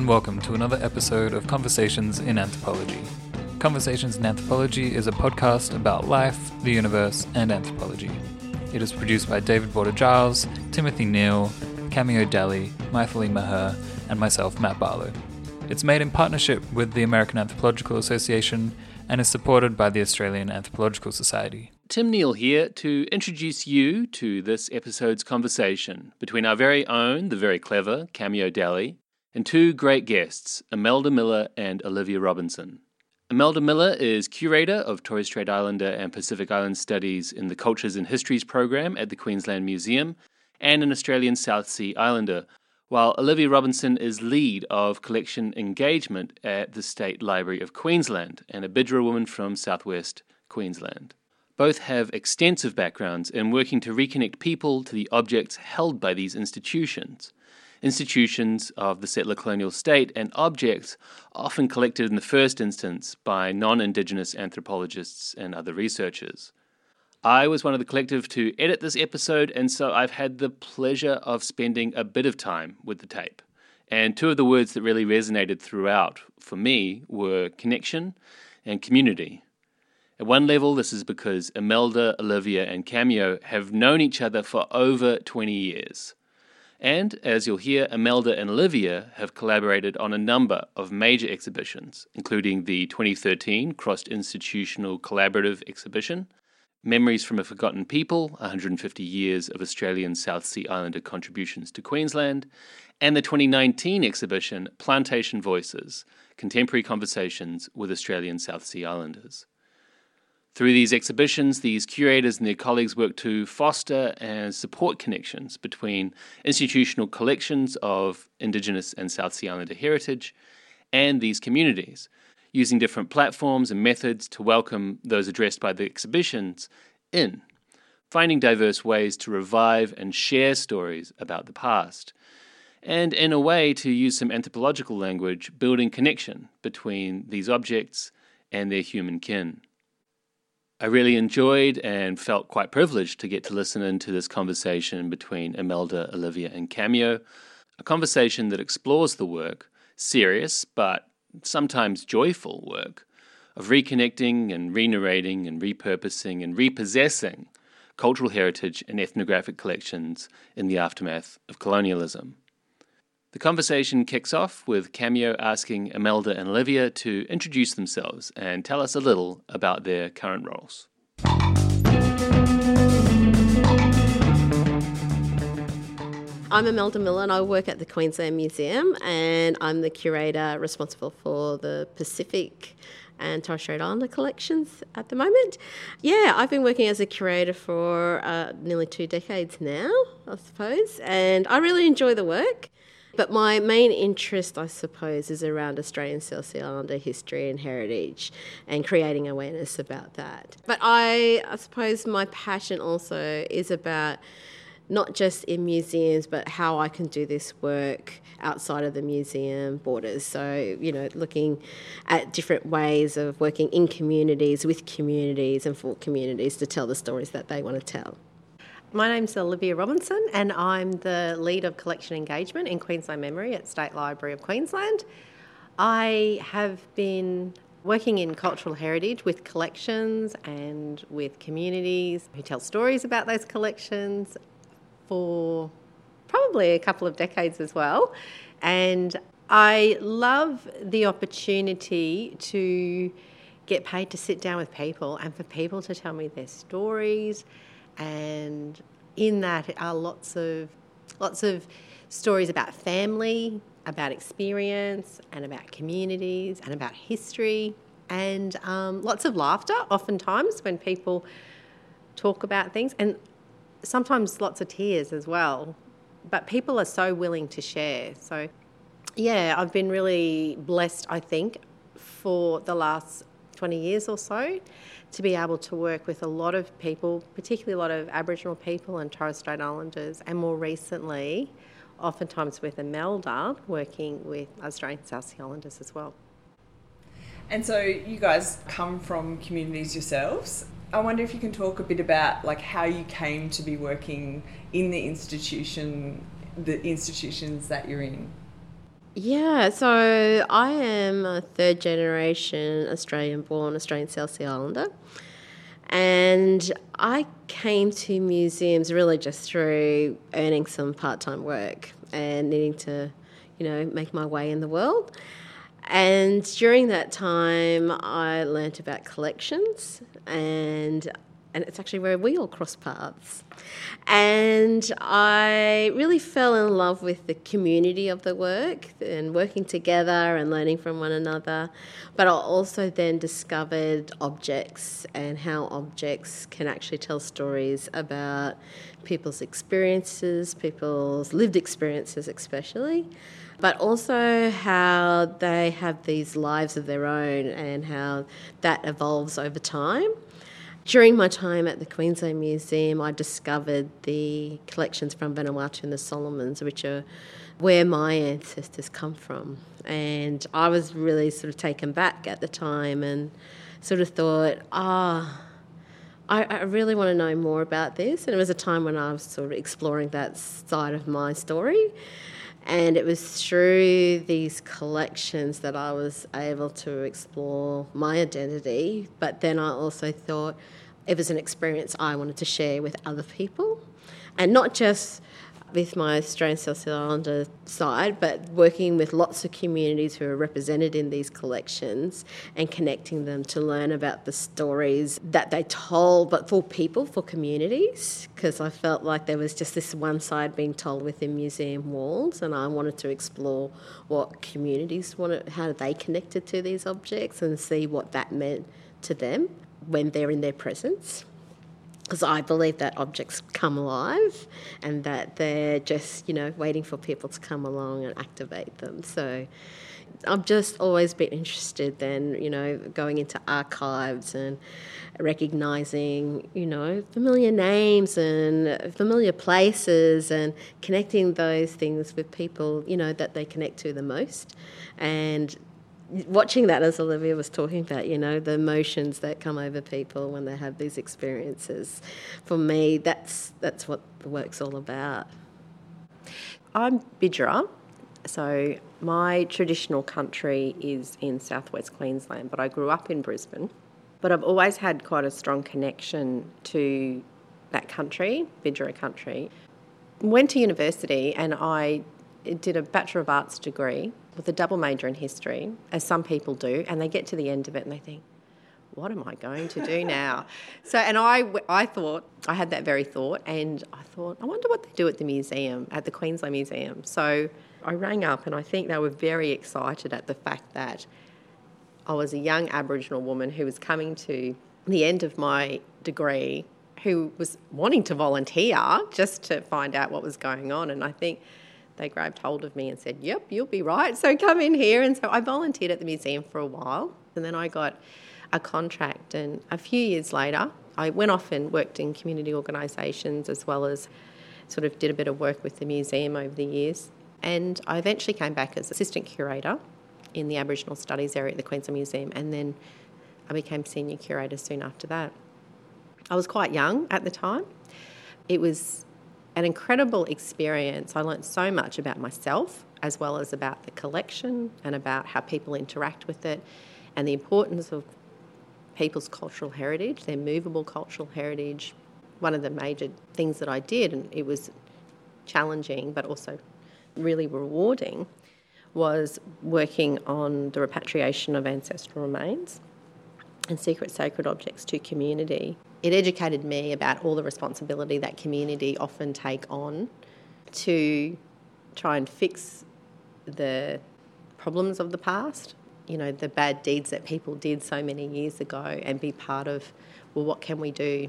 and welcome to another episode of Conversations in Anthropology. Conversations in Anthropology is a podcast about life, the universe, and anthropology. It is produced by David Boarder Giles, Timothy Neale, Cameo Dalley, Mythily Meher, and myself, Matt Barlow. It's made in partnership with the American Anthropological Association and is supported by the Australian Anthropological Society. Tim Neale here to introduce you to this episode's conversation between our very own, the very clever Cameo Dalley, and two great guests, Imelda Miller and Olivia Robinson. Imelda Miller is curator of Torres Strait Islander and Pacific Island Studies in the Cultures and Histories program at the Queensland Museum and an Australian South Sea Islander while Olivia Robinson is lead of collection engagement at the State Library of Queensland and a Bidjara woman from southwest Queensland. Both have extensive backgrounds in working to reconnect people to the objects held by these institutions. Institutions of the settler colonial state and objects often collected in the first instance by non Indigenous anthropologists and other researchers. I was one of the collective to edit this episode, and so I've had the pleasure of spending a bit of time with the tape. And two of the words that really resonated throughout for me were connection and community. At one level, this is because Imelda, Olivia, and Cameo have known each other for over 20 years. And as you'll hear, Imelda and Olivia have collaborated on a number of major exhibitions, including the 2013 Cross Institutional Collaborative Exhibition, Memories from a Forgotten People 150 Years of Australian South Sea Islander Contributions to Queensland, and the 2019 exhibition Plantation Voices Contemporary Conversations with Australian South Sea Islanders. Through these exhibitions, these curators and their colleagues work to foster and support connections between institutional collections of Indigenous and South Sea Islander heritage and these communities using different platforms and methods to welcome those addressed by the exhibitions in, finding diverse ways to revive and share stories about the past, and in a way to use some anthropological language, building connection between these objects and their human kin. I really enjoyed and felt quite privileged to get to listen into this conversation between Imelda, Olivia, and Cameo, a conversation that explores the work, serious but sometimes joyful work of reconnecting and re narrating and repurposing and repossessing cultural heritage and ethnographic collections in the aftermath of colonialism. The conversation kicks off with Cameo asking Imelda and Olivia to introduce themselves and tell us a little about their current roles. I'm Imelda Miller and I work at the Queensland Museum and I'm the curator responsible for the Pacific and Torres Strait Islander collections at the moment. Yeah, I've been working as a curator for uh, nearly two decades now, I suppose, and I really enjoy the work. But my main interest, I suppose, is around Australian South Islander history and heritage and creating awareness about that. But I, I suppose my passion also is about not just in museums, but how I can do this work outside of the museum borders. So, you know, looking at different ways of working in communities, with communities, and for communities to tell the stories that they want to tell. My name's Olivia Robinson, and I'm the lead of collection engagement in Queensland Memory at State Library of Queensland. I have been working in cultural heritage with collections and with communities who tell stories about those collections for probably a couple of decades as well. And I love the opportunity to get paid to sit down with people and for people to tell me their stories. And in that are lots of lots of stories about family, about experience, and about communities, and about history, and um, lots of laughter. Oftentimes, when people talk about things, and sometimes lots of tears as well. But people are so willing to share. So, yeah, I've been really blessed, I think, for the last 20 years or so to be able to work with a lot of people, particularly a lot of Aboriginal people and Torres Strait Islanders, and more recently, oftentimes with Imelda, working with Australian South Sea Islanders as well. And so you guys come from communities yourselves. I wonder if you can talk a bit about like how you came to be working in the institution, the institutions that you're in. Yeah, so I am a third generation Australian born Australian South Sea Islander. And I came to museums really just through earning some part time work and needing to, you know, make my way in the world. And during that time, I learnt about collections and and it's actually where we all cross paths. And I really fell in love with the community of the work and working together and learning from one another. But I also then discovered objects and how objects can actually tell stories about people's experiences, people's lived experiences, especially but also how they have these lives of their own and how that evolves over time. During my time at the Queensland Museum, I discovered the collections from Vanuatu and the Solomons, which are where my ancestors come from. And I was really sort of taken back at the time and sort of thought, ah, I, I really want to know more about this. And it was a time when I was sort of exploring that side of my story. And it was through these collections that I was able to explore my identity. But then I also thought it was an experience I wanted to share with other people. And not just with my Australian South Islander side, but working with lots of communities who are represented in these collections and connecting them to learn about the stories that they told, but for people, for communities, because I felt like there was just this one side being told within museum walls, and I wanted to explore what communities wanted, how they connected to these objects, and see what that meant to them when they're in their presence because I believe that objects come alive and that they're just, you know, waiting for people to come along and activate them. So I've just always been interested then, you know, going into archives and recognizing, you know, familiar names and familiar places and connecting those things with people, you know, that they connect to the most. And watching that as Olivia was talking about, you know, the emotions that come over people when they have these experiences. For me, that's that's what the work's all about. I'm Bidjara, so my traditional country is in southwest Queensland, but I grew up in Brisbane. But I've always had quite a strong connection to that country, Bidjara country. Went to university and I did a Bachelor of Arts degree with a double major in history, as some people do, and they get to the end of it and they think, what am I going to do now? so, and I, I thought, I had that very thought, and I thought, I wonder what they do at the museum, at the Queensland Museum. So I rang up, and I think they were very excited at the fact that I was a young Aboriginal woman who was coming to the end of my degree, who was wanting to volunteer just to find out what was going on. And I think they grabbed hold of me and said, Yep, you'll be right. So come in here. And so I volunteered at the museum for a while. And then I got a contract. And a few years later, I went off and worked in community organisations as well as sort of did a bit of work with the museum over the years. And I eventually came back as assistant curator in the Aboriginal Studies area at the Queensland Museum. And then I became senior curator soon after that. I was quite young at the time. It was an incredible experience. I learned so much about myself as well as about the collection and about how people interact with it and the importance of people's cultural heritage, their movable cultural heritage. One of the major things that I did, and it was challenging but also really rewarding, was working on the repatriation of ancestral remains and secret sacred objects to community it educated me about all the responsibility that community often take on to try and fix the problems of the past, you know, the bad deeds that people did so many years ago, and be part of, well, what can we do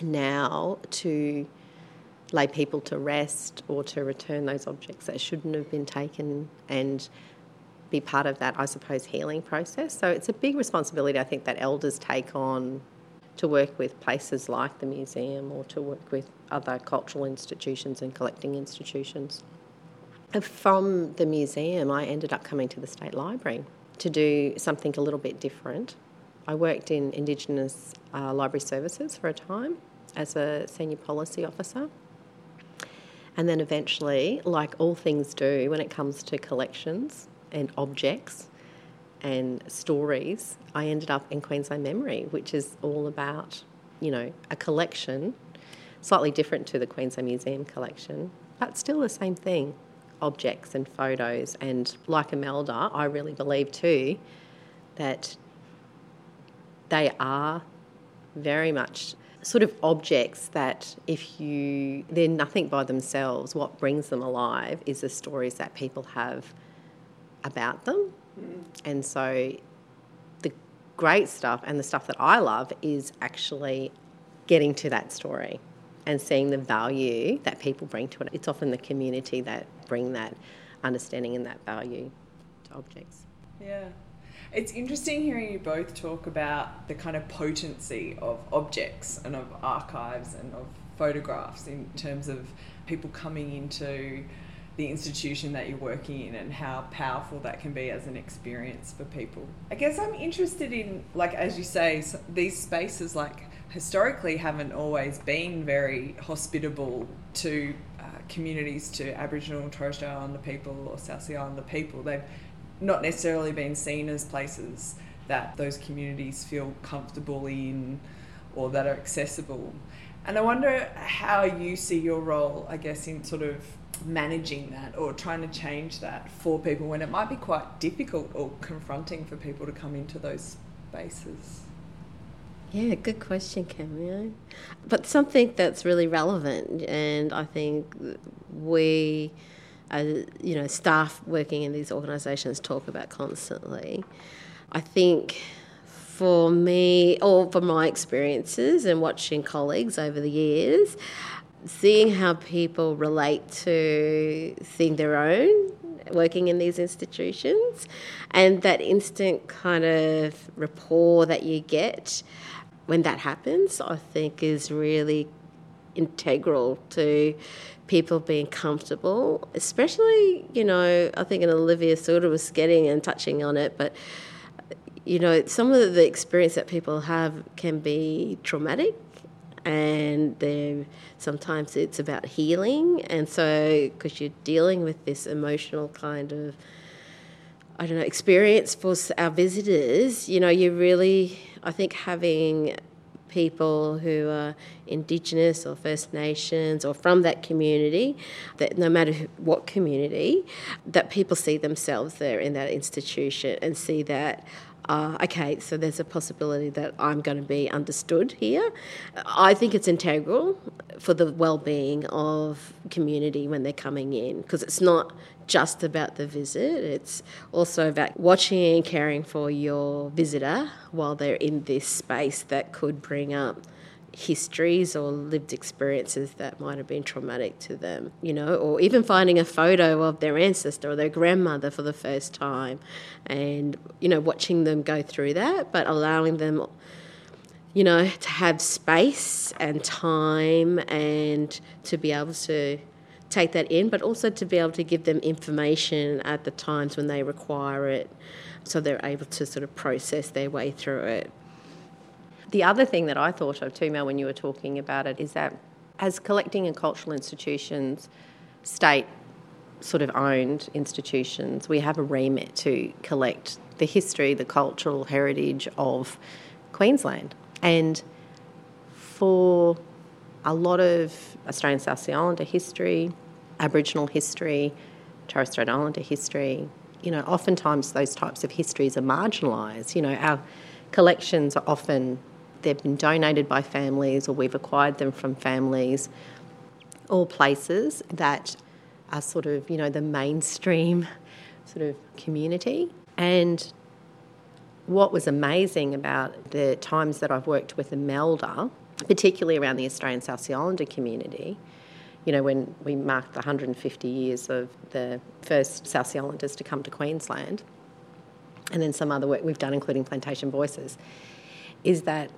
now to lay people to rest or to return those objects that shouldn't have been taken and be part of that, I suppose, healing process. So it's a big responsibility, I think, that elders take on to work with places like the museum or to work with other cultural institutions and collecting institutions. From the museum, I ended up coming to the State Library to do something a little bit different. I worked in Indigenous uh, library services for a time as a senior policy officer. And then eventually, like all things do when it comes to collections and objects and stories, I ended up in Queensland Memory, which is all about, you know, a collection, slightly different to the Queensland Museum collection, but still the same thing objects and photos. And like Imelda, I really believe too that they are very much sort of objects that if you they're nothing by themselves what brings them alive is the stories that people have about them mm. and so the great stuff and the stuff that i love is actually getting to that story and seeing the value that people bring to it it's often the community that bring that understanding and that value to objects yeah it's interesting hearing you both talk about the kind of potency of objects and of archives and of photographs in terms of people coming into the institution that you're working in and how powerful that can be as an experience for people. I guess I'm interested in, like, as you say, these spaces, like, historically haven't always been very hospitable to uh, communities, to Aboriginal and Torres Strait Islander people or South Sea Islander people. They've not necessarily been seen as places that those communities feel comfortable in or that are accessible. And I wonder how you see your role, I guess, in sort of managing that or trying to change that for people when it might be quite difficult or confronting for people to come into those spaces. Yeah, good question, Cameo. But something that's really relevant, and I think we uh, you know, staff working in these organisations talk about constantly. I think for me, or for my experiences and watching colleagues over the years, seeing how people relate to seeing their own working in these institutions and that instant kind of rapport that you get when that happens, I think is really integral to people being comfortable, especially, you know, I think and Olivia sort of was getting and touching on it, but you know, some of the experience that people have can be traumatic and sometimes it's about healing and so because you're dealing with this emotional kind of I don't know experience for our visitors you know you really I think having people who are Indigenous or First Nations or from that community, that no matter what community, that people see themselves there in that institution and see that. Uh, okay, so there's a possibility that I'm going to be understood here. I think it's integral for the well-being of community when they're coming in because it's not just about the visit. It's also about watching and caring for your visitor while they're in this space that could bring up histories or lived experiences that might have been traumatic to them, you know, or even finding a photo of their ancestor or their grandmother for the first time and, you know, watching them go through that, but allowing them, you know, to have space and time and to be able to take that in, but also to be able to give them information at the times when they require it so they're able to sort of process their way through it. The other thing that I thought of too, Mel, when you were talking about it, is that as collecting and cultural institutions, state sort of owned institutions, we have a remit to collect the history, the cultural heritage of Queensland. And for a lot of Australian South Sea Islander history, Aboriginal history, Torres Strait Islander history. You know, oftentimes those types of histories are marginalised. You know, our collections are often they've been donated by families or we've acquired them from families or places that are sort of, you know, the mainstream sort of community. And what was amazing about the times that I've worked with Imelda particularly around the Australian South Sea Islander community. You know, when we marked the 150 years of the first South Sea Islanders to come to Queensland, and then some other work we've done, including Plantation Voices, is that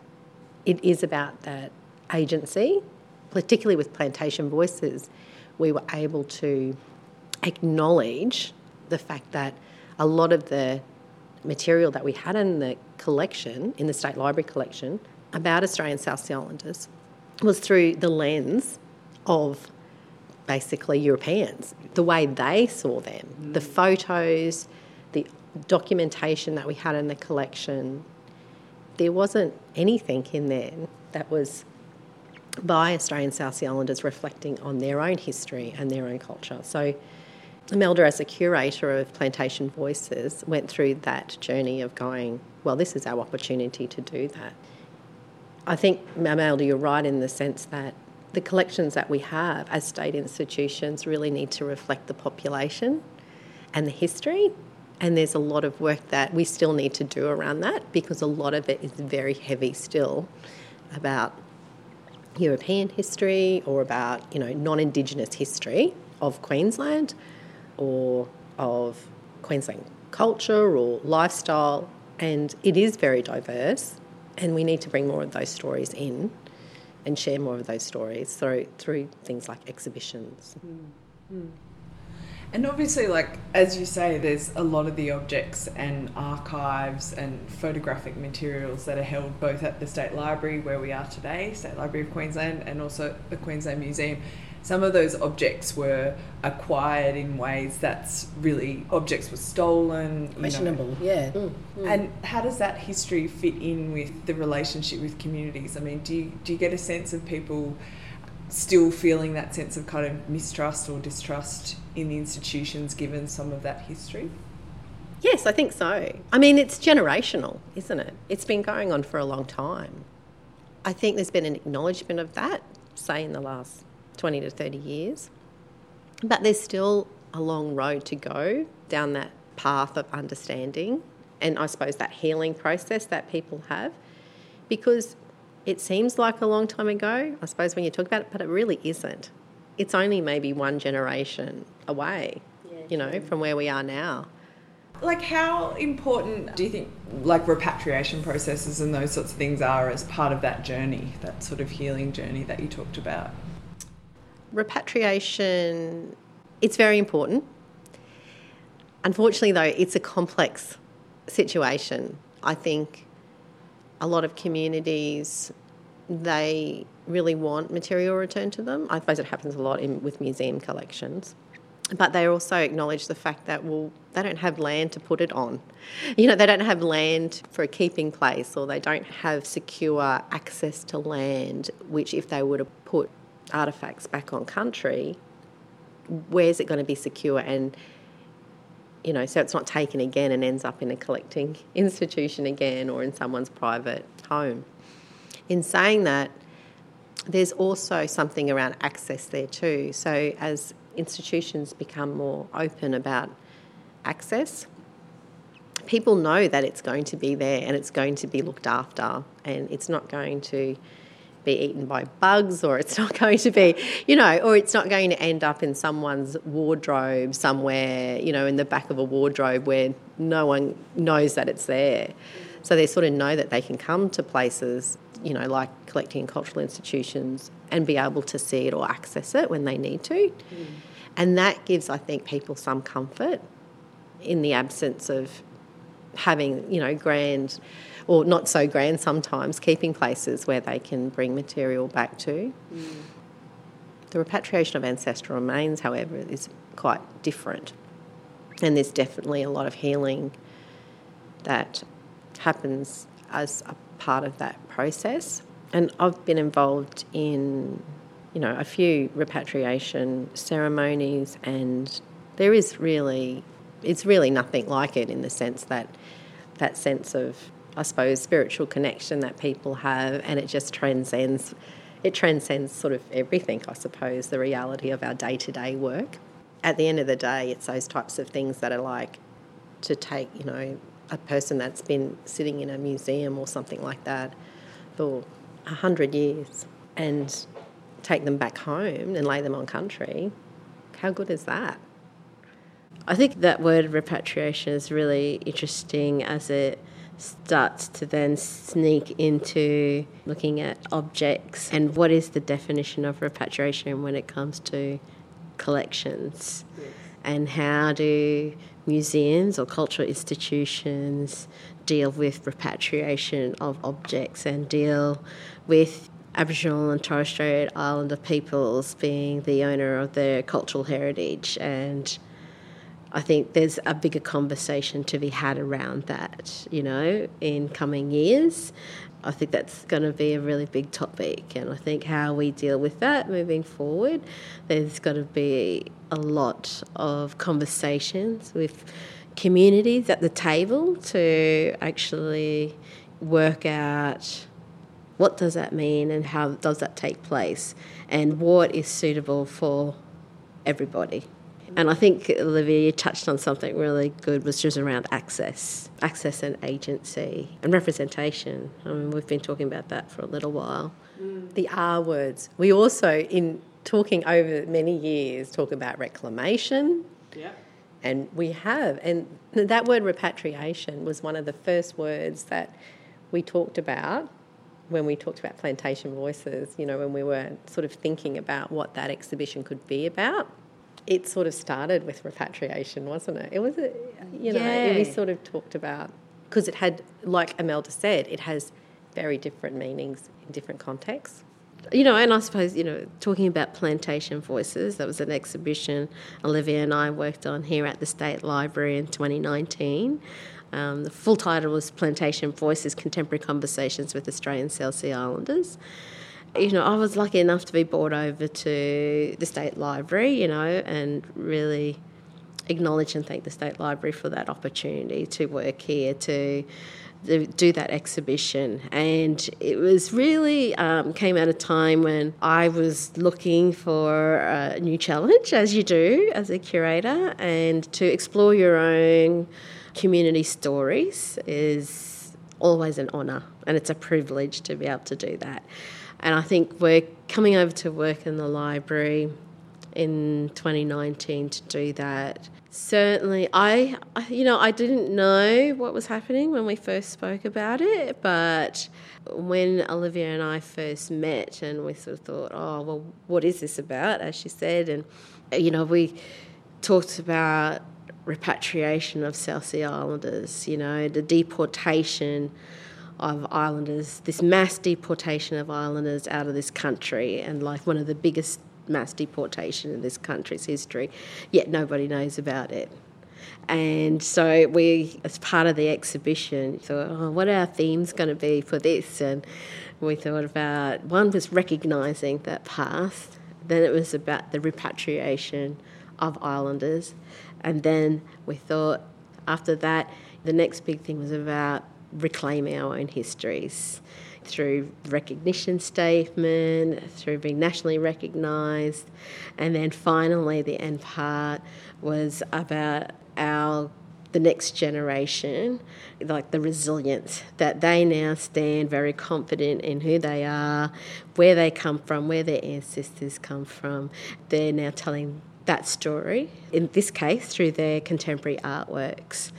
it is about that agency, particularly with Plantation Voices, we were able to acknowledge the fact that a lot of the material that we had in the collection, in the State Library collection, about Australian South Sea Islanders was through the lens of basically Europeans, the way they saw them, mm. the photos, the documentation that we had in the collection, there wasn't anything in there that was by Australian South Sea Islanders reflecting on their own history and their own culture. So Imelda, as a curator of Plantation Voices, went through that journey of going, well, this is our opportunity to do that. I think, Imelda, you're right in the sense that the collections that we have as state institutions really need to reflect the population and the history. And there's a lot of work that we still need to do around that because a lot of it is very heavy still about European history or about, you know, non-Indigenous history of Queensland or of Queensland culture or lifestyle. And it is very diverse and we need to bring more of those stories in and share more of those stories through through things like exhibitions. Mm. And obviously, like as you say, there's a lot of the objects and archives and photographic materials that are held both at the State Library, where we are today, State Library of Queensland, and also the Queensland Museum some of those objects were acquired in ways that's really objects were stolen. Questionable, know. yeah. Mm, mm. And how does that history fit in with the relationship with communities? I mean, do you, do you get a sense of people still feeling that sense of kind of mistrust or distrust in the institutions given some of that history? Yes, I think so. I mean, it's generational, isn't it? It's been going on for a long time. I think there's been an acknowledgement of that, say, in the last 20 to 30 years. But there's still a long road to go down that path of understanding and I suppose that healing process that people have because it seems like a long time ago, I suppose, when you talk about it, but it really isn't. It's only maybe one generation away, yeah, you know, true. from where we are now. Like, how important do you think, like, repatriation processes and those sorts of things are as part of that journey, that sort of healing journey that you talked about? repatriation, it's very important. Unfortunately, though, it's a complex situation. I think a lot of communities they really want material returned to them. I suppose it happens a lot in, with museum collections. But they also acknowledge the fact that, well, they don't have land to put it on. You know, they don't have land for a keeping place or they don't have secure access to land, which, if they were to put artifacts back on country, where's it going to be secure and you know, so it's not taken again and ends up in a collecting institution again or in someone's private home. In saying that, there's also something around access there too. So as institutions become more open about access, people know that it's going to be there and it's going to be looked after and it's not going to be eaten by bugs or it's not going to be, you know, or it's not going to end up in someone's wardrobe somewhere, you know, in the back of a wardrobe where no one knows that it's there. So they sort of know that they can come to places, you know, like collecting cultural institutions and be able to see it or access it when they need to. Mm. And that gives, I think, people some comfort in the absence of having, you know, grand or not so grand sometimes, keeping places where they can bring material back to. Mm. The repatriation of ancestral remains, however, is quite different. And there's definitely a lot of healing that happens as a part of that process. And I've been involved in, you know, a few repatriation ceremonies, and there is really, it's really nothing like it in the sense that that sense of I suppose, spiritual connection that people have, and it just transcends. It transcends sort of everything, I suppose, the reality of our day to day work. At the end of the day, it's those types of things that are like to take, you know, a person that's been sitting in a museum or something like that for a hundred years and take them back home and lay them on country. How good is that? I think that word repatriation is really interesting as it starts to then sneak into looking at objects and what is the definition of repatriation when it comes to collections yes. and how do museums or cultural institutions deal with repatriation of objects and deal with Aboriginal and Torres Strait Islander peoples being the owner of their cultural heritage. And I think there's a bigger conversation to be had around that, you know, in coming years. I think that's going to be a really big topic, and I think how we deal with that moving forward, there's got to be a lot of conversations with communities at the table to actually work out what does that mean and how does that take place and what is suitable for everybody. And I think, Olivia, you touched on something really good, which was around access, access and agency and representation. I mean, we've been talking about that for a little while. Mm. The R words. We also, in talking over many years, talk about reclamation. Yeah. And we have. And that word repatriation was one of the first words that we talked about when we talked about plantation voices, you know, when we were sort of thinking about what that exhibition could be about it sort of started with repatriation, wasn't it? It was, a, you know, yeah. we sort of talked about because it had, like Imelda said, it has very different meanings in different contexts. You know, and I suppose, you know, talking about Plantation Voices, that was an exhibition Olivia and I worked on here at the State Library in 2019. Um, the full title was Plantation Voices Contemporary Conversations with Australian South Sea Islanders you know, I was lucky enough to be brought over to the State Library, you know, and really acknowledge and thank the State Library for that opportunity to work here to do that exhibition. And it was really um, came at a time when I was looking for a new challenge, as you do as a curator, and to explore your own community stories is always an honour and it's a privilege to be able to do that. And I think we're coming over to work in the library in 2019 to do that. Certainly, I, you know, I didn't know what was happening when we first spoke about it, but when Olivia and I first met, and we sort of thought, oh, well, what is this about, as she said, and, you know, we talked about repatriation of South Sea Islanders, you know, the deportation of islanders, this mass deportation of islanders out of this country, and like one of the biggest mass deportation in this country's history, yet nobody knows about it. And so we, as part of the exhibition, thought, oh, what are our themes going to be for this? And we thought about one was recognising that past, then it was about the repatriation of islanders, and then we thought after that, the next big thing was about reclaiming our own histories through recognition statement, through being nationally recognised, and then finally the end part was about our the next generation, like the resilience that they now stand very confident in who they are, where they come from, where their ancestors come from. They're now telling that story, in this case through their contemporary artworks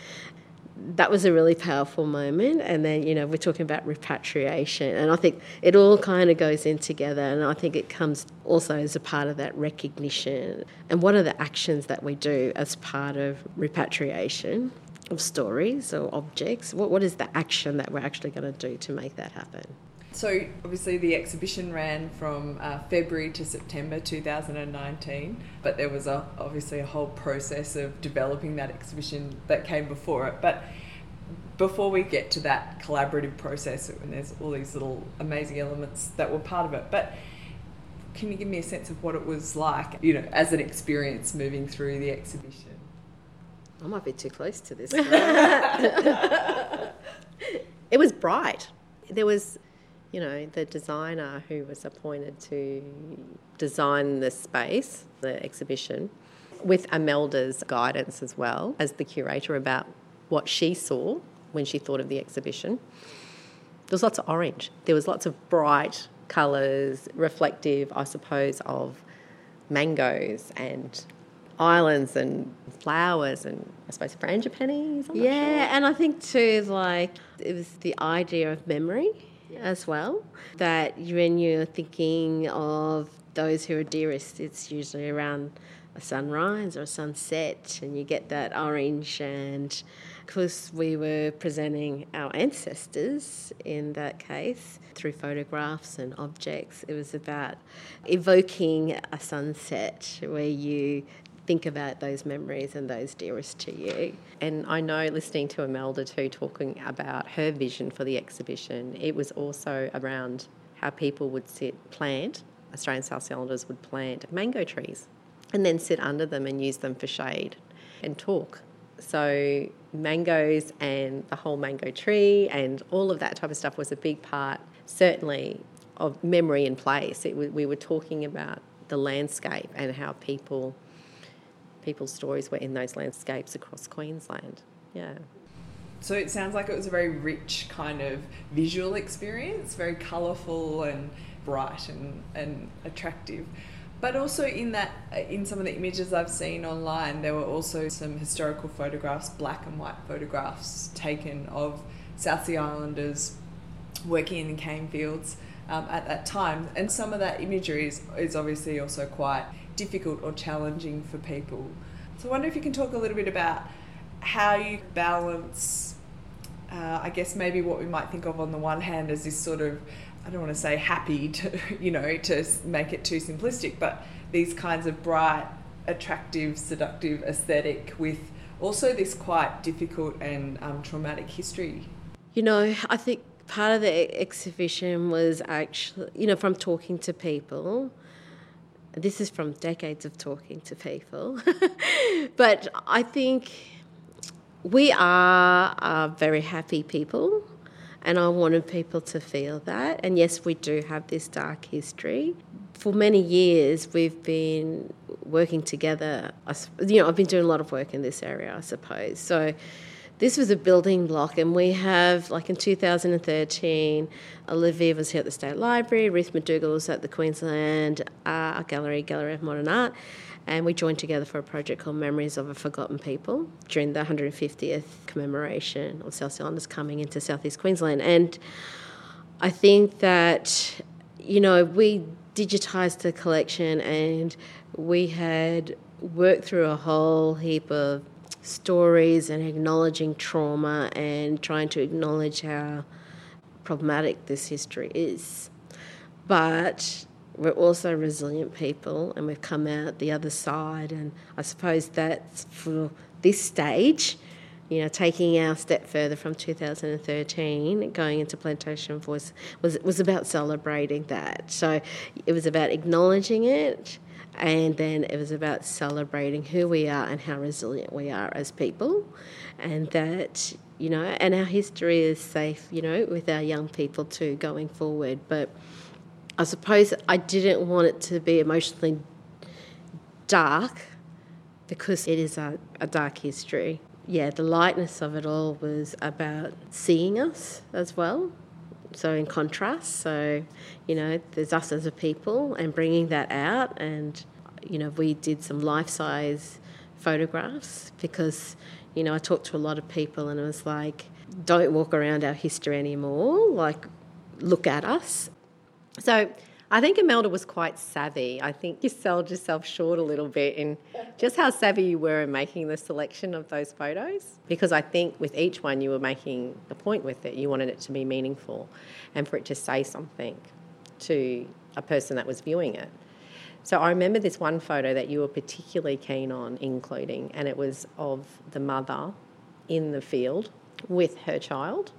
that was a really powerful moment. And then, you know, we're talking about repatriation. And I think it all kind of goes in together. And I think it comes also as a part of that recognition. And what are the actions that we do as part of repatriation of stories or objects? What, what is the action that we're actually going to do to make that happen? So, obviously, the exhibition ran from uh, February to September 2019, but there was a, obviously a whole process of developing that exhibition that came before it. But before we get to that collaborative process, and there's all these little amazing elements that were part of it, but can you give me a sense of what it was like, you know, as an experience moving through the exhibition? I might be too close to this. it was bright. There was you know, the designer who was appointed to design the space, the exhibition, with Imelda's guidance as well as the curator about what she saw when she thought of the exhibition. There was lots of orange. There was lots of bright colours, reflective, I suppose, of mangoes and islands and flowers and I suppose frangipanis. yeah, sure. and I think too, like it was the idea of memory as well. That when you're thinking of those who are dearest, it's usually around a sunrise or a sunset, and you get that orange and because we were presenting our ancestors in that case through photographs and objects, it was about evoking a sunset where you think about those memories and those dearest to you. And I know listening to Imelda too talking about her vision for the exhibition, it was also around how people would sit, plant, Australian South Islanders would plant mango trees and then sit under them and use them for shade and talk. So, mangoes and the whole mango tree and all of that type of stuff was a big part, certainly, of memory in place. It, we were talking about the landscape and how people people's stories were in those landscapes across Queensland. Yeah. So it sounds like it was a very rich kind of visual experience, very colourful and bright and, and attractive. But also in that, in some of the images I've seen online, there were also some historical photographs, black and white photographs taken of South Sea Islanders working in cane fields um, at that time. And some of that imagery is, is obviously also quite difficult or challenging for people. So I wonder if you can talk a little bit about how you balance, uh, I guess maybe what we might think of on the one hand as this sort of, I don't want to say happy to, you know, to make it too simplistic, but these kinds of bright, attractive, seductive aesthetic with also this quite difficult and um, traumatic history. You know, I think part of the exhibition was actually, you know, from talking to people, this is from decades of talking to people. but I think we are, are very happy people, and I wanted people to feel that. And yes, we do have this dark history. For many years, we've been working together. You know, I've been doing a lot of work in this area, I suppose. So this was a building block, and we have, like in 2013, Olivia was here at the State Library, Ruth McDougall was at the Queensland uh, Art Gallery, Gallery of Modern Art, and we joined together for a project called Memories of a Forgotten People during the 150th commemoration of South Islanders coming into southeast Queensland. And I think that, you know, we digitised the collection and we had worked through a whole heap of stories and acknowledging trauma and trying to acknowledge how problematic this history is. But we're also resilient people and we've come out the other side. And I suppose that's for this stage, you know, taking our step further from 2013, going into Plantation Voice was, was about celebrating that. So it was about acknowledging it and then it was about celebrating who we are and how resilient we are as people, and that, you know, and our history is safe, you know, with our young people too going forward. But I suppose I didn't want it to be emotionally dark because it is a, a dark history. Yeah, the lightness of it all was about seeing us as well so in contrast so you know there's us as a people and bringing that out and you know we did some life size photographs because you know I talked to a lot of people and it was like don't walk around our history anymore like look at us. So I think Imelda was quite savvy. I think you sold yourself short a little bit in just how savvy you were in making the selection of those photos. Because I think with each one, you were making a point with it. You wanted it to be meaningful and for it to say something to a person that was viewing it. So I remember this one photo that you were particularly keen on including, and it was of the mother in the field with her child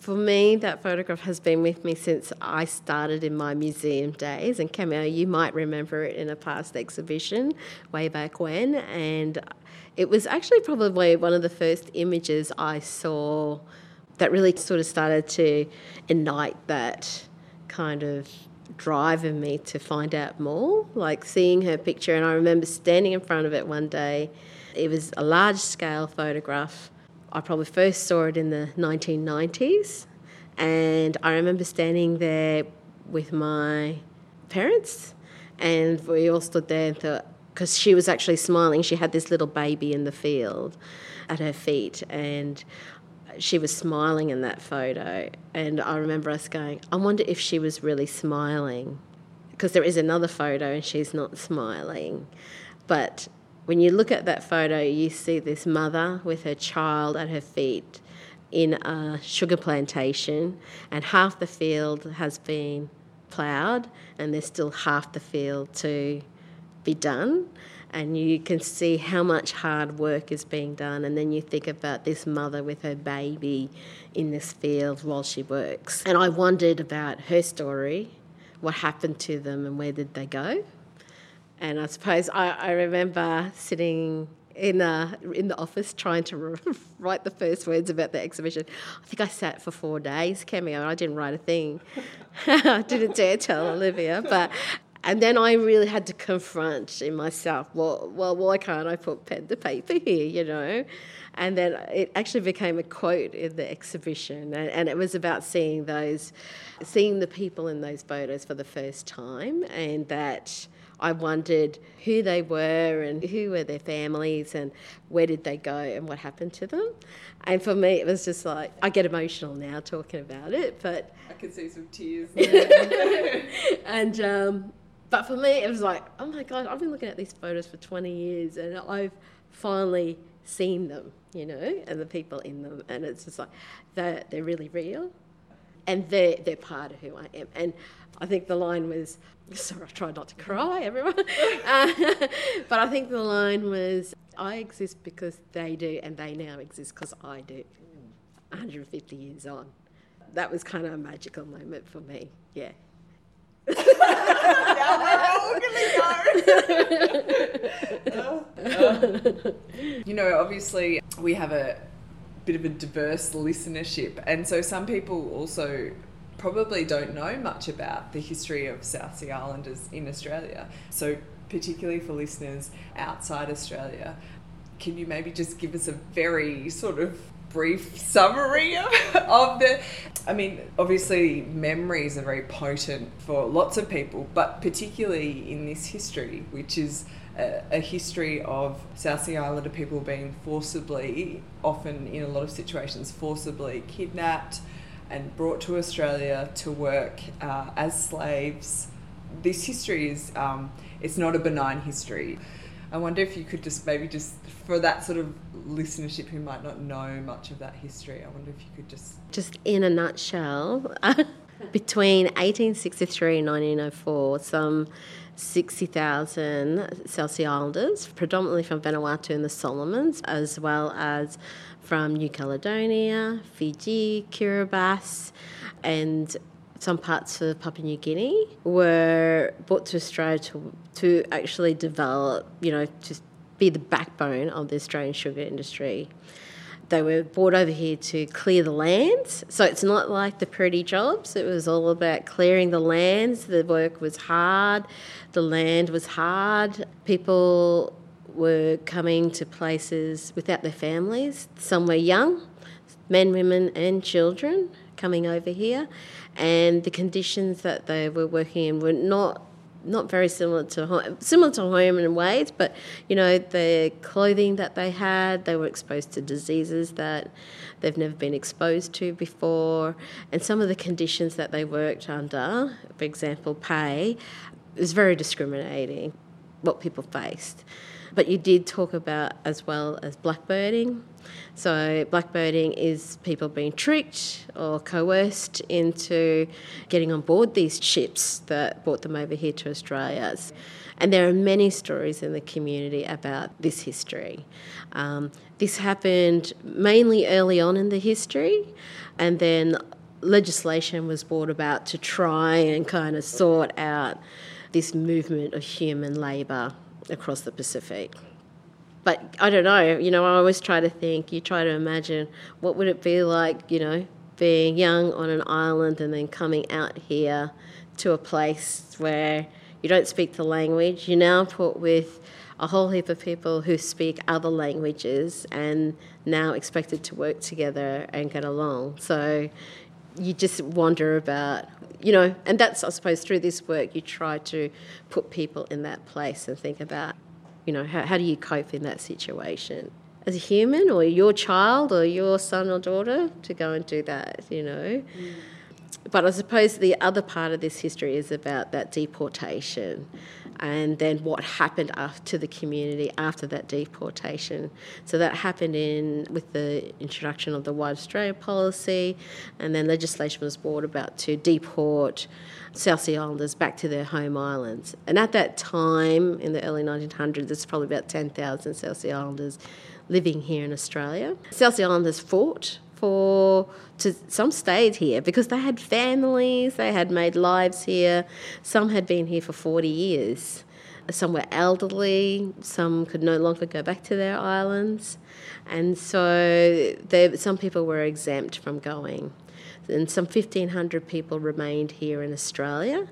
for me, that photograph has been with me since I started in my museum days. And Cameo, you might remember it in a past exhibition way back when. And it was actually probably one of the first images I saw that really sort of started to ignite that kind of drive in me to find out more. Like seeing her picture, and I remember standing in front of it one day. It was a large scale photograph I probably first saw it in the 1990s, and I remember standing there with my parents, and we all stood there and thought, because she was actually smiling, she had this little baby in the field at her feet, and she was smiling in that photo. And I remember us going, I wonder if she was really smiling, because there is another photo and she's not smiling. But when you look at that photo, you see this mother with her child at her feet in a sugar plantation, and half the field has been ploughed, and there's still half the field to be done. And you can see how much hard work is being done. And then you think about this mother with her baby in this field while she works. And I wondered about her story, what happened to them, and where did they go. And I suppose I, I remember sitting in a, in the office trying to write the first words about the exhibition. I think I sat for four days, cameo, I didn't write a thing. I didn't dare tell Olivia, but and then I really had to confront in myself, well, well, why can't I put pen to paper here, you know? And then it actually became a quote in the exhibition, and, and it was about seeing those, seeing the people in those photos for the first time, and that I wondered who they were and who were their families and where did they go and what happened to them. And for me, it was just like, I get emotional now talking about it, but. I can see some tears. and, um, but for me, it was like, oh my God, I've been looking at these photos for 20 years and I've finally seen them, you know, and the people in them. And it's just like, they're, they're really real and they're, they're part of who I am. And I think the line was, sorry, I tried not to cry, everyone. Uh, but I think the line was, I exist because they do, and they now exist because I do. 150 years on. That was kind of a magical moment for me, yeah. you know, obviously, we have a bit of a diverse listenership, and so some people also probably don't know much about the history of South Sea Islanders in Australia. So, particularly for listeners outside Australia, can you maybe just give us a very sort of brief summary of, of the I mean obviously memories are very potent for lots of people but particularly in this history which is a, a history of South Sea Islander people being forcibly often in a lot of situations forcibly kidnapped and brought to Australia to work uh, as slaves. This history is um, it's not a benign history. I wonder if you could just maybe just for that sort of listenership who might not know much of that history, I wonder if you could just just in a nutshell, between 1863 and 1904, some 60,000 South Sea Islanders, predominantly from Vanuatu and the Solomons, as well as from New Caledonia, Fiji, Kiribati, and some parts of Papua New Guinea were brought to Australia to, to actually develop, you know, to be the backbone of the Australian sugar industry. They were brought over here to clear the lands. So it's not like the pretty jobs. It was all about clearing the lands. The work was hard. The land was hard. People were coming to places without their families. Some were young, men, women, and children coming over here and the conditions that they were working in were not not very similar to home, similar to home in ways, but you know the clothing that they had, they were exposed to diseases that they've never been exposed to before, and some of the conditions that they worked under, for example, pay, was very discriminating. What people faced, but you did talk about as well as blackbirding. So, blackbirding is people being tricked or coerced into getting on board these ships that brought them over here to Australia. And there are many stories in the community about this history. Um, this happened mainly early on in the history, and then legislation was brought about to try and kind of sort out this movement of human labour across the Pacific but I don't know. You know, I always try to think. You try to imagine what would it be like. You know, being young on an island and then coming out here to a place where you don't speak the language. You're now put with a whole heap of people who speak other languages and now expected to work together and get along. So you just wonder about, you know, and that's, I suppose, through this work, you try to put people in that place and think about you know, how, how do you cope in that situation? As a human or your child or your son or daughter to go and do that, you know? Mm. But I suppose the other part of this history is about that deportation. And then what happened to the community after that deportation. So that happened in with the introduction of the White Australia policy, and then legislation was brought about to deport South Sea Islanders back to their home islands. And at that time, in the early 1900s, there's probably about 10,000 South Sea Islanders living here in Australia. South Sea Islanders fought for to some stayed here because they had families, they had made lives here. Some had been here for 40 years. Some were elderly, some could no longer go back to their islands. And so they, some people were exempt from going. And some 1,500 people remained here in Australia.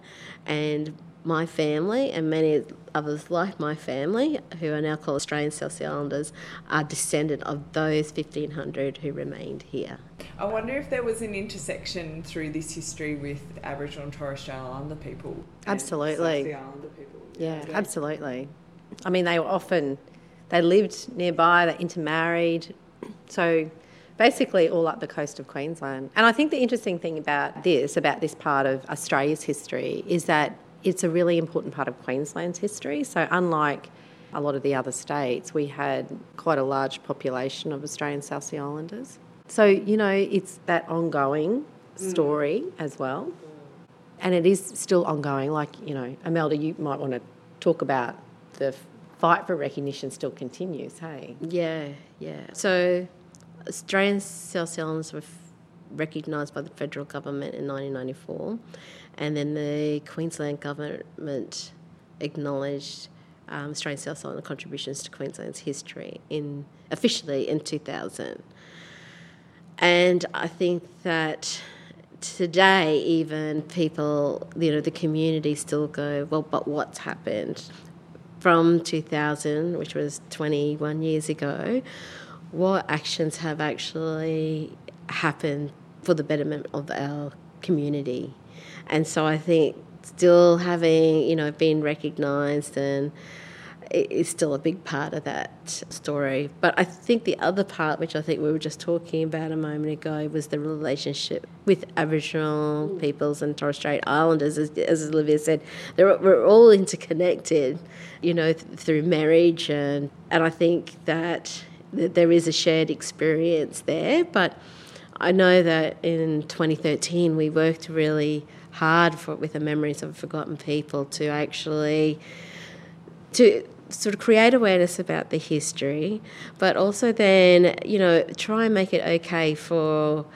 And my family and many others like my family, who are now called Australian South Sea Islanders, are descendant of those 1,500 who remained here. I wonder if there was an intersection through this history with Aboriginal and Torres Strait Islander people. Absolutely. Islander people. Yeah, yeah, absolutely. I mean, they were often, they lived nearby, they intermarried. So basically all up the coast of Queensland. And I think the interesting thing about this, about this part of Australia's history, is that it's a really important part of Queensland's history. So, unlike a lot of the other states, we had quite a large population of Australian South Sea Islanders. So, you know, it's that ongoing story mm. as well. And it is still ongoing. Like, you know, Imelda, you might want to talk about the fight for recognition still continues, hey? Yeah, yeah. So, Australian South Sea Islanders were recognised by the federal government in 1994 and then the Queensland government acknowledged um, Australian South Island contributions to Queensland's history in officially in 2000. And I think that today, even people, you know, the community still go, well, but what's happened from 2000, which was 21 years ago? What actions have actually happened for the betterment of our community? And so I think still having, you know, been recognised and is still a big part of that story. But I think the other part, which I think we were just talking about a moment ago, was the relationship with Aboriginal mm. peoples and Torres Strait Islanders. As, as Olivia said, we're all interconnected, you know, th- through marriage, and and I think that, that there is a shared experience there. But I know that in 2013 we worked really hard for with the memories of forgotten people to actually to sort of create awareness about the history, but also then you know try and make it okay for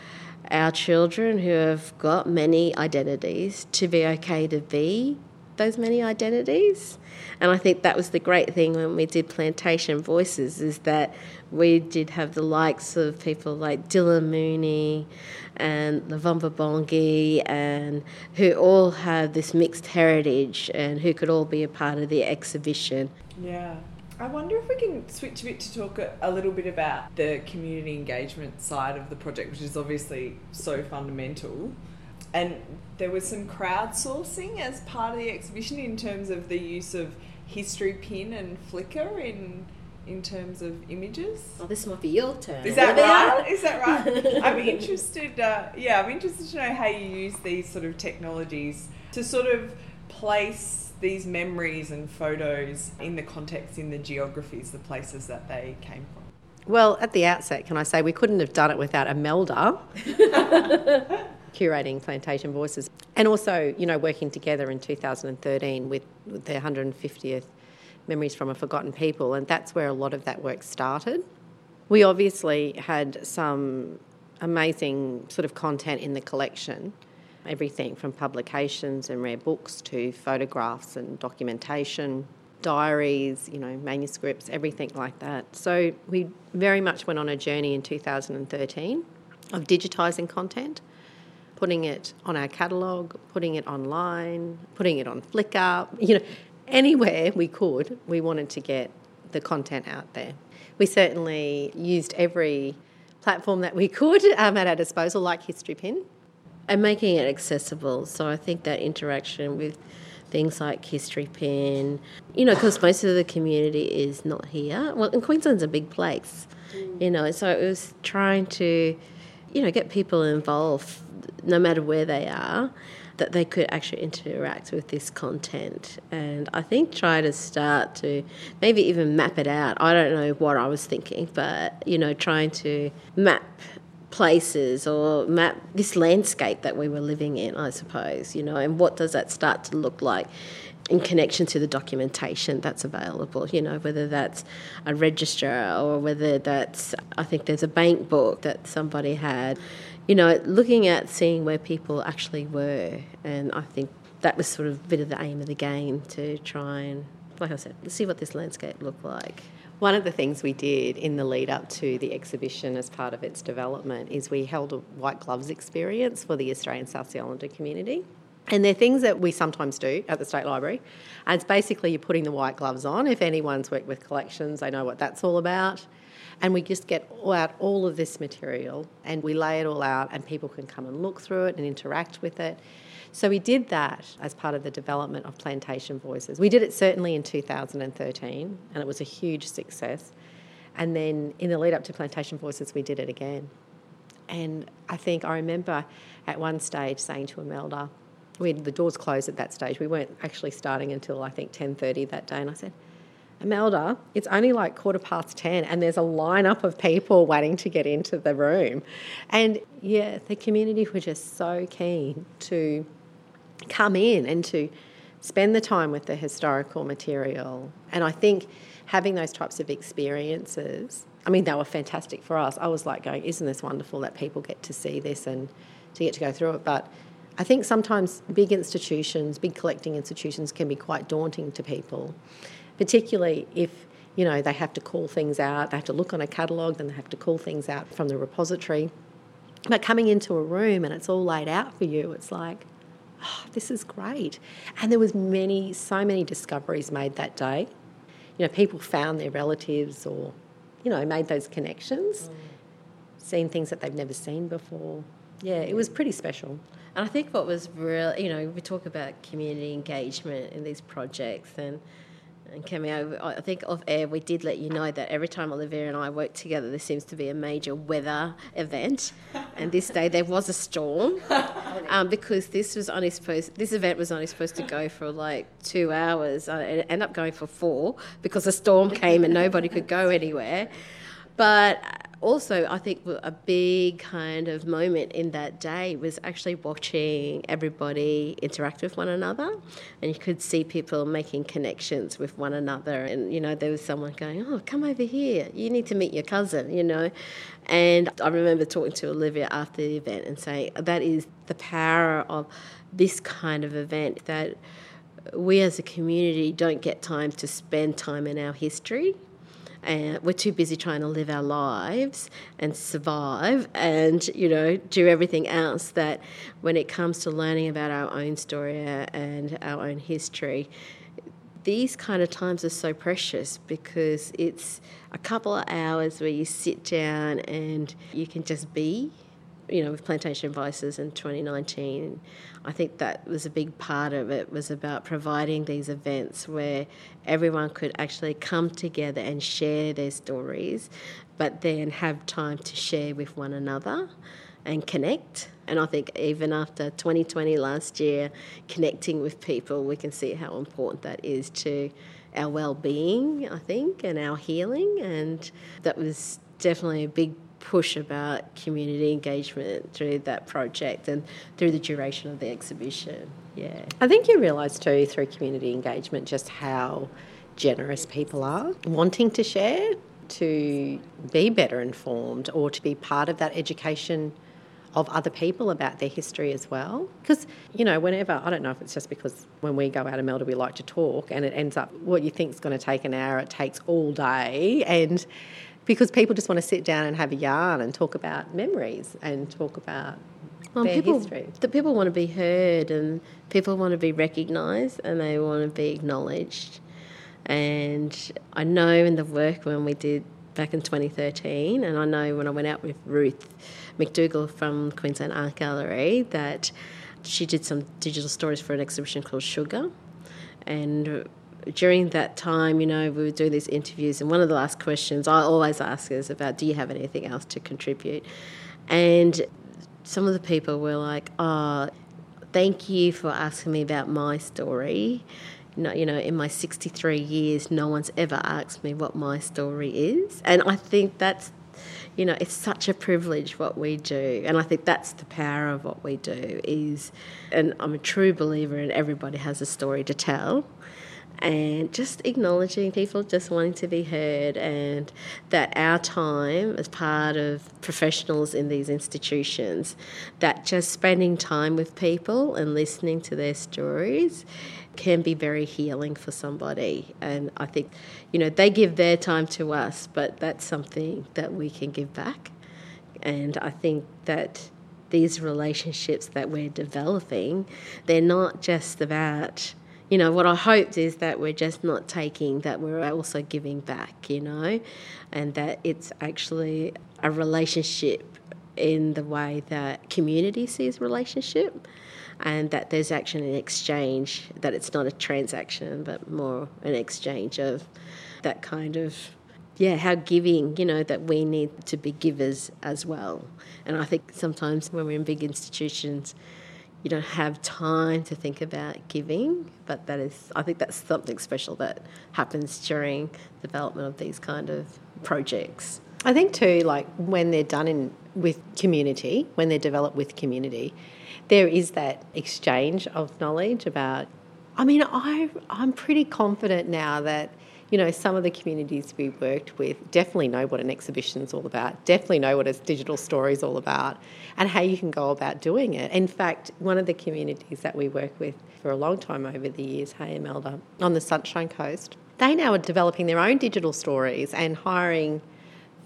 our children who have got many identities to be okay to be those many identities. And I think that was the great thing when we did Plantation Voices is that we did have the likes of people like Dylan Mooney and Lavumba Bongi and who all have this mixed heritage and who could all be a part of the exhibition. Yeah. I wonder if we can switch a bit to talk a, a, little bit about the community engagement side of the project, which is obviously so fundamental. And there was some crowdsourcing as part of the exhibition in terms of the use of history pin and Flickr in in terms of images. Oh, this might be your turn. Is that right? Is that right? I'm interested. Uh, yeah, I'm interested to know how you use these sort of technologies to sort of place these memories and photos in the context, in the geographies, the places that they came from. Well, at the outset, can I say we couldn't have done it without Imelda curating Plantation Voices, and also, you know, working together in 2013 with, with the 150th Memories from a Forgotten People, and that's where a lot of that work started. We obviously had some amazing sort of content in the collection everything from publications and rare books to photographs and documentation, diaries, you know, manuscripts, everything like that. So we very much went on a journey in 2013 of digitising content, putting it on our catalogue, putting it online, putting it on Flickr, you know, anywhere we could, we wanted to get the content out there. We certainly used every platform that we could um, at our disposal, like History Pin. And making it accessible. So I think that interaction with things like History Pin, you know, because most of the community is not here. Well, and Queensland's a big place, you know, so it was trying to, you know, get people involved no matter where they are that they could actually interact with this content. And I think try to start to maybe even map it out. I don't know what I was thinking, but you know, trying to map places or map this landscape that we were living in, I suppose, you know, and what does that start to look like in connection to the documentation that's available, you know, whether that's a register or whether that's, I think there's a bank book that somebody had, you know, looking at seeing where people actually were. And I think that was sort of a bit of the aim of the game to try and, like I said, see what this landscape looked like. One of the things we did in the lead up to the exhibition as part of its development is we held a white gloves experience for the Australian South Sea Islander community. And they're things that we sometimes do at the State Library. And it's basically you're putting the white gloves on. If anyone's worked with collections, they know what that's all about. And we just get out all of this material and we lay it all out, and people can come and look through it and interact with it. So we did that as part of the development of Plantation Voices. We did it certainly in 2013, and it was a huge success. And then in the lead up to Plantation Voices, we did it again. And I think I remember at one stage saying to Imelda, we had the doors closed at that stage. We weren't actually starting until I think 10:30 that day, and I said, Imelda, it's only like quarter past 10 and there's a lineup of people waiting to get into the room. And yeah, the community were just so keen to come in and to spend the time with the historical material. And I think having those types of experiences, I mean, they were fantastic for us. I was like going, isn't this wonderful that people get to see this and to get to go through it? But I think sometimes big institutions, big collecting institutions can be quite daunting to people, particularly if you know they have to call things out, they have to look on a catalogue, then they have to call things out from the repository. But coming into a room and it's all laid out for you, it's like, oh, this is great. And there was many, so many discoveries made that day. You know, people found their relatives or, you know, made those connections, mm. seen things that they've never seen before. Yeah, it was pretty special. And I think what was real, you know, we talk about community engagement in these projects and and Cameo, I think off air we did let you know that every time Olivia and I work together, there seems to be a major weather event. and this day there was a storm um, because this was only supposed this event was only supposed to go for like two hours. Uh, it ended up going for four because a storm came and nobody could go anywhere. But also, I think a big kind of moment in that day was actually watching everybody interact with one another. And you could see people making connections with one another. And, you know, there was someone going, Oh, come over here. You need to meet your cousin, you know. And I remember talking to Olivia after the event and saying, That is the power of this kind of event that we as a community don't get time to spend time in our history and we're too busy trying to live our lives and survive and you know do everything else that when it comes to learning about our own story and our own history these kind of times are so precious because it's a couple of hours where you sit down and you can just be you know with plantation voices in 2019 I think that was a big part of it was about providing these events where everyone could actually come together and share their stories, but then have time to share with one another and connect. And I think even after 2020 last year, connecting with people, we can see how important that is to our well-being, I think, and our healing. And that was definitely a big push about community engagement through that project and through the duration of the exhibition. Yeah. I think you realise too through community engagement just how generous people are, wanting to share, to be better informed, or to be part of that education of other people about their history as well. Because, you know, whenever, I don't know if it's just because when we go out Imelda we like to talk and it ends up what you think is going to take an hour, it takes all day. And because people just want to sit down and have a yarn and talk about memories and talk about well, their people, history. The people want to be heard and people want to be recognised and they want to be acknowledged. And I know in the work when we did back in 2013, and I know when I went out with Ruth McDougall from Queensland Art Gallery that she did some digital stories for an exhibition called Sugar. And during that time, you know, we were doing these interviews, and one of the last questions I always ask is about, do you have anything else to contribute? And some of the people were like, oh, thank you for asking me about my story. You know, in my 63 years, no one's ever asked me what my story is. And I think that's, you know, it's such a privilege what we do. And I think that's the power of what we do is, and I'm a true believer in everybody has a story to tell and just acknowledging people just wanting to be heard and that our time as part of professionals in these institutions that just spending time with people and listening to their stories can be very healing for somebody. And i think you know they give their time to us but that's something that we can give back. And i think that these relationships that we're developing they're not just about you know, what I hoped is that we're just not taking, that we're also giving back, you know, and that it's actually a relationship in the way that community sees relationship and that there's actually an exchange, that it's not a transaction, but more an exchange of that kind of, yeah, how giving, you know, that we need to be givers as well. And I think sometimes when we're in big institutions, you don't have time to think about giving, but that is, I think that's something special that happens during development of these kind of projects. I think too, like when they're done in with community, when they're developed with community, there is that exchange of knowledge about. I mean, I I'm pretty confident now that you know, some of the communities we worked with definitely know what an exhibition is all about, definitely know what a digital story is all about, and how you can go about doing it. In fact, one of the communities that we work with for a long time over the years, Hey Imelda, on the Sunshine Coast, they now are developing their own digital stories and hiring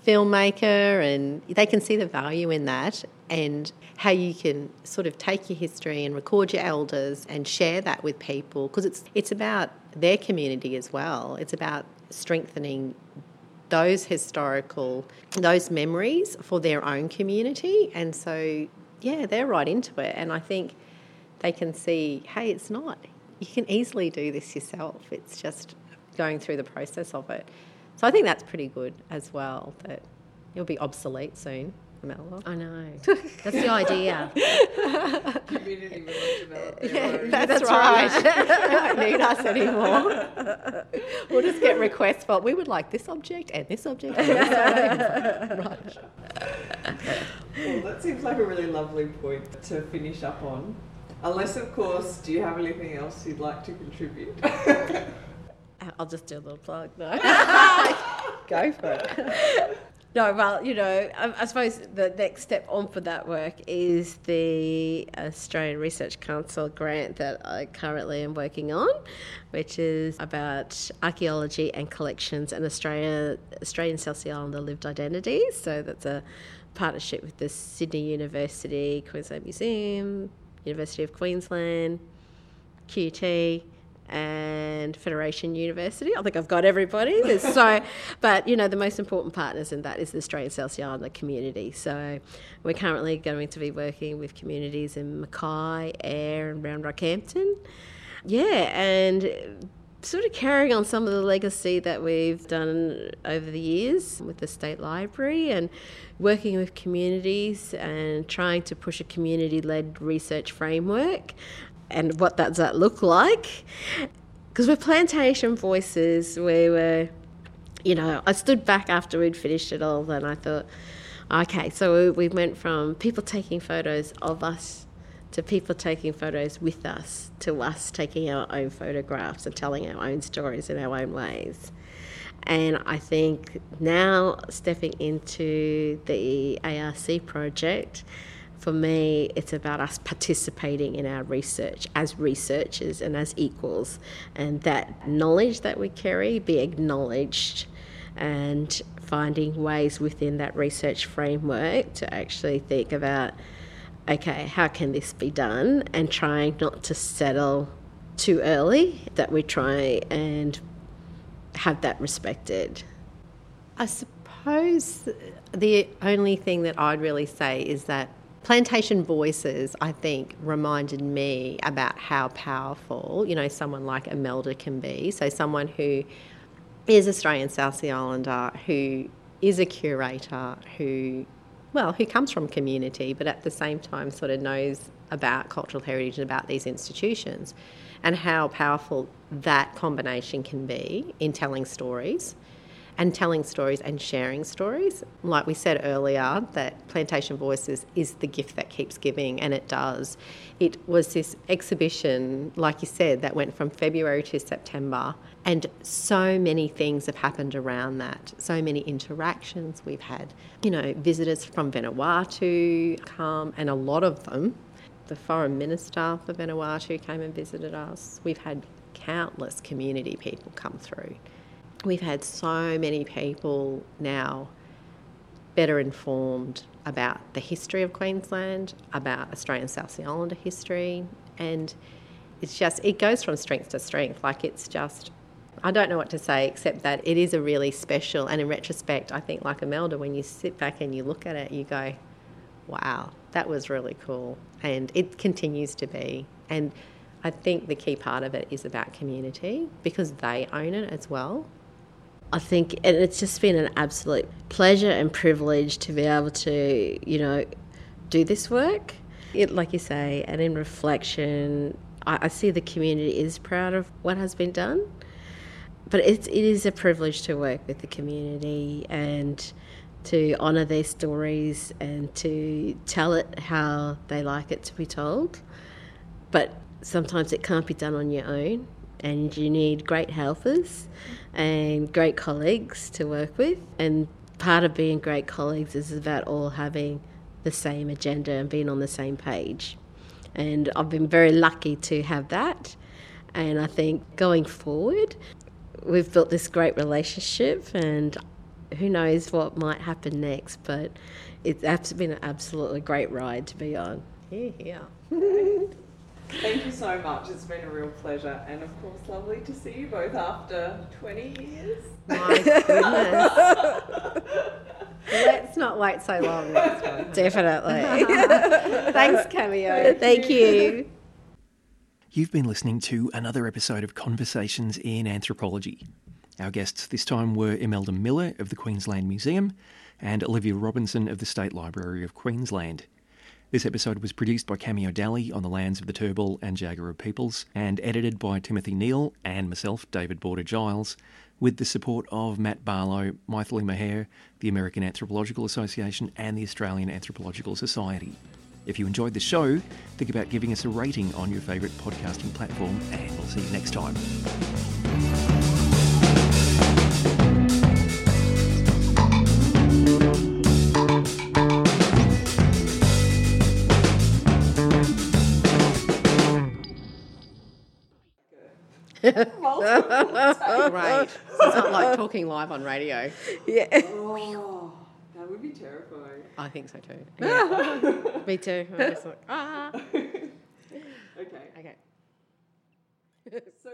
filmmaker and they can see the value in that and how you can sort of take your history and record your elders and share that with people because it's it's about their community as well. It's about strengthening those historical those memories for their own community. And so yeah they're right into it. And i think they can see hey it's not. You can easily do this yourself. It's just going through the process of it. So i think that's pretty good as well that it'll be obsolete soon I know. That's the idea. Community will develop yeah, that's, that's, right. they don't need us anymore. we'll just get requests for we would like this object and this object. And this right. Well, that seems like a really lovely point to finish up on. Unless, of course, do you have anything else you'd like to contribute? I'll just do a little plug. No. Go for it. No, well, you know, I, I, suppose the next step on for that work is the Australian Research Council grant that I currently am working on, which is about archaeology and collections and Australia, Australian South Sea Islander lived identities. So that's a partnership with the Sydney University, Queensland Museum, University of Queensland, QT and Federation University. I think I've got everybody. There's so, but you know, the most important partners in that is the Australian South Sea Islander community. So we're currently going to be working with communities in Mackay, Ayr, and Round Rockhampton. Yeah, and sort of carrying on some of the legacy that we've done over the years with the State Library and working with communities and trying to push a community led research framework and what does that look like? Because with Plantation Voices, we were, you know, I stood back after we'd finished it all and I thought, okay, so we went from people taking photos of us to people taking photos with us to us taking our own photographs and telling our own stories in our own ways. And I think now stepping into the ARC project, for me, it's about us participating in our research as researchers and as equals, and that knowledge that we carry be acknowledged and finding ways within that research framework to actually think about okay, how can this be done, and trying not to settle too early, that we try and have that respected. I suppose the only thing that I'd really say is that Plantation Voices, I think, reminded me about how powerful, you know, someone like Imelda can be. So, someone who is Australian South Sea Islander, who is a curator, who, well, who comes from community, but at the same time sort of knows about cultural heritage and about these institutions and how powerful that combination can be in telling stories and telling stories and sharing stories. Like we said earlier, that Plantation Voices is the gift that keeps giving, and it does. It was this exhibition, like you said, that went from February to September, and so many things have happened around that. So many interactions. We've had, you know, visitors from Vanuatu come, and a lot of them, the foreign minister for Vanuatu came and visited us. We've had countless community people come through we've had so many people now better informed about the history of Queensland, about Australian South Sea Islander history, and it's just, it goes from strength to strength. Like it's just, I don't know what to say except that it is a really special, and in retrospect, I think like Imelda, when you sit back and you look at it, you go, wow, that was really cool. And it continues to be. And I think the key part of it is about community because they own it as well. I think and it's just been an absolute pleasure and privilege to be able to, you know, do this work. It, like you say, and in reflection, I, I see the community is proud of what has been done. But it's, it is a privilege to work with the community and to honour their stories and to tell it how they like it to be told. But sometimes it can't be done on your own and you need great helpers and great colleagues to work with. And part of being great colleagues is about all having the same agenda and being on the same page. And I've been very lucky to have that. And I think going forward, we've built this great relationship, and who knows what might happen next. But it's been an absolutely great ride to be on. Yeah, yeah. Thank you so much. It's been a real pleasure, and of course, lovely to see you both after 20 years. My goodness. Let's not wait so long Definitely. Thanks, Cameo. Thank you. You've been listening to another episode of Conversations in Anthropology. Our guests this time were Imelda Miller of the Queensland Museum and Olivia Robinson of the State Library of Queensland. This episode was produced by Cameo Dalley on the lands of the Turrbal and Jagera peoples and edited by Timothy Neale and myself, David Boarder Giles, with the support of Matt Barlow, Mythily Meher, the American Anthropological Association, and the Australian Anthropological Society. If you enjoyed the show, think about giving us a rating on your favourite podcasting platform, and we'll see you next time. Right. It's not like talking live on radio. Yeah. Oh, that would be terrifying. I think so too. Me too. I'm just like, ah. Okay. Okay. So,